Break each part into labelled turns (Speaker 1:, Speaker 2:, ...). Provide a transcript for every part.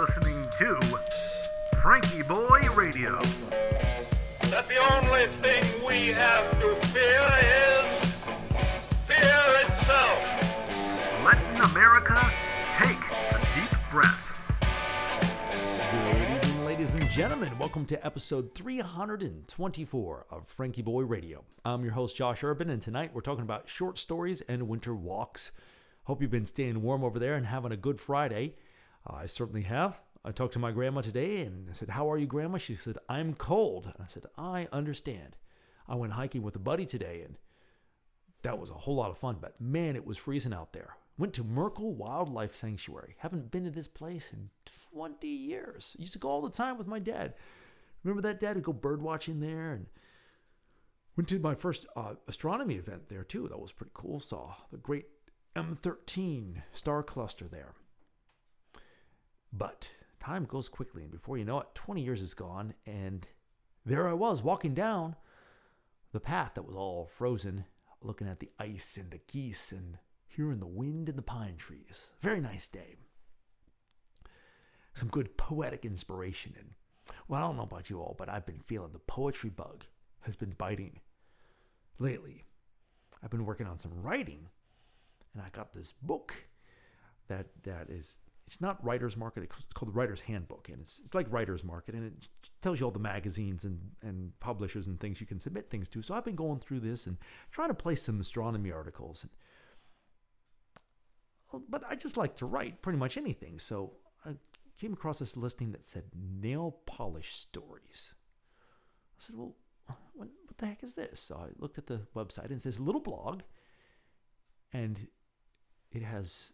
Speaker 1: listening to FrankieBoi Radio.
Speaker 2: that the only thing we have to fear is fear itself.
Speaker 1: Letting America take a deep breath.
Speaker 3: Good evening, ladies and gentlemen. Welcome to episode 324 of FrankieBoi Radio. I'm your host, Josh Urban, and tonight we're talking about short stories and winter walks. Hope you've been staying warm over there and having a good Friday. I certainly have. I talked to my grandma today and I said, How are you, grandma? She said, I'm cold. And I said, I understand. I went hiking with a buddy today and that was a whole lot of fun, but man, it was freezing out there. Went to Merkle Wildlife Sanctuary. Haven't been to this place in 20 years. Used to go all the time with my dad. Remember that dad would go bird watching there and went to my first uh, astronomy event there too. That was pretty cool. Saw the great M13 star cluster there. But time goes quickly, and before you know it, 20 years is gone, and there I was walking down the path that was all frozen, looking at the ice and the geese and hearing the wind in the pine trees. Very nice day. Some good poetic inspiration. And, well, I don't know about you all, but I've been feeling the poetry bug has been biting lately. I've been working on some writing, and I got this book that that is it's not writer's market it's called the writer's handbook and it's, it's like writer's market and it tells you all the magazines and, and publishers and things you can submit things to. So i've been going through this and trying to place some astronomy articles. And, but i just like to write pretty much anything. So i came across this listing that said nail polish stories. I said well what, what the heck is this? So i looked at the website and it says little blog and it has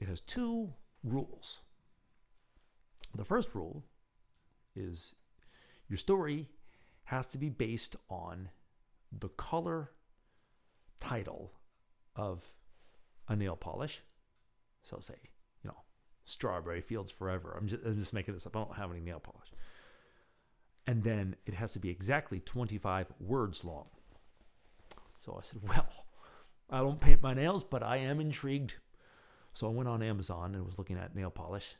Speaker 3: it has two rules. The first rule is your story has to be based on the color title of a nail polish. So say, you know, strawberry fields forever. I'm just, I'm just making this up. I don't have any nail polish. And then it has to be exactly 25 words long. So I said, well, I don't paint my nails, but I am intrigued so I went on Amazon and was looking at nail polish.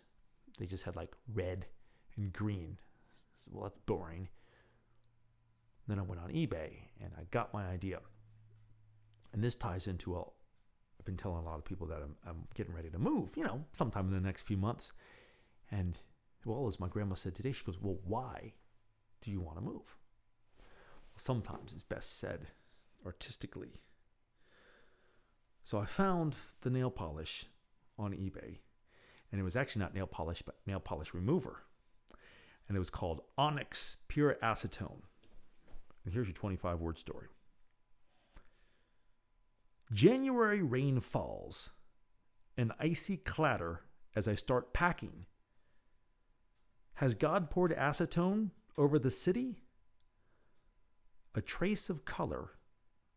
Speaker 3: They just had like red and green. Well, that's boring. Then I went on eBay and I got my idea. And this ties into a, I've been telling a lot of people that I'm, I'm getting ready to move, you know, sometime in the next few months. And well, as my grandma said today, she goes, Well, why do you want to move? Well, sometimes it's best said artistically. So I found the nail polish on eBay. And it was actually not nail polish, but nail polish remover. And it was called Onyx Pure Acetone. And here's your 25 word story January rain falls, an icy clatter as I start packing. Has God poured acetone over the city? A trace of color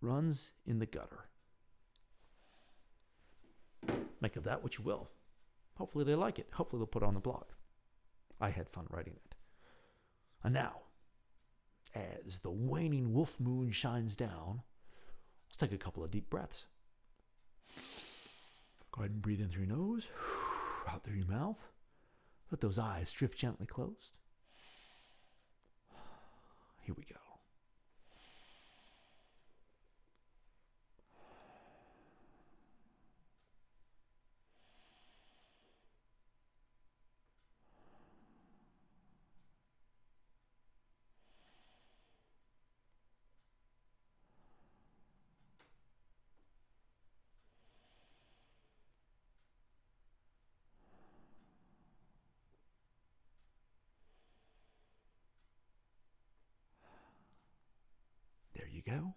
Speaker 3: runs in the gutter. Make of that what you will. Hopefully they like it. Hopefully they'll put it on the blog. I had fun writing it. And now, as the waning wolf moon shines down, let's take a couple of deep breaths. Go ahead and breathe in through your nose, out through your mouth. Let those eyes drift gently closed. Here we go. There you go.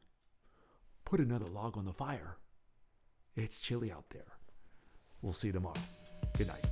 Speaker 3: Put another log on the fire. It's chilly out there. We'll see you tomorrow. Good night.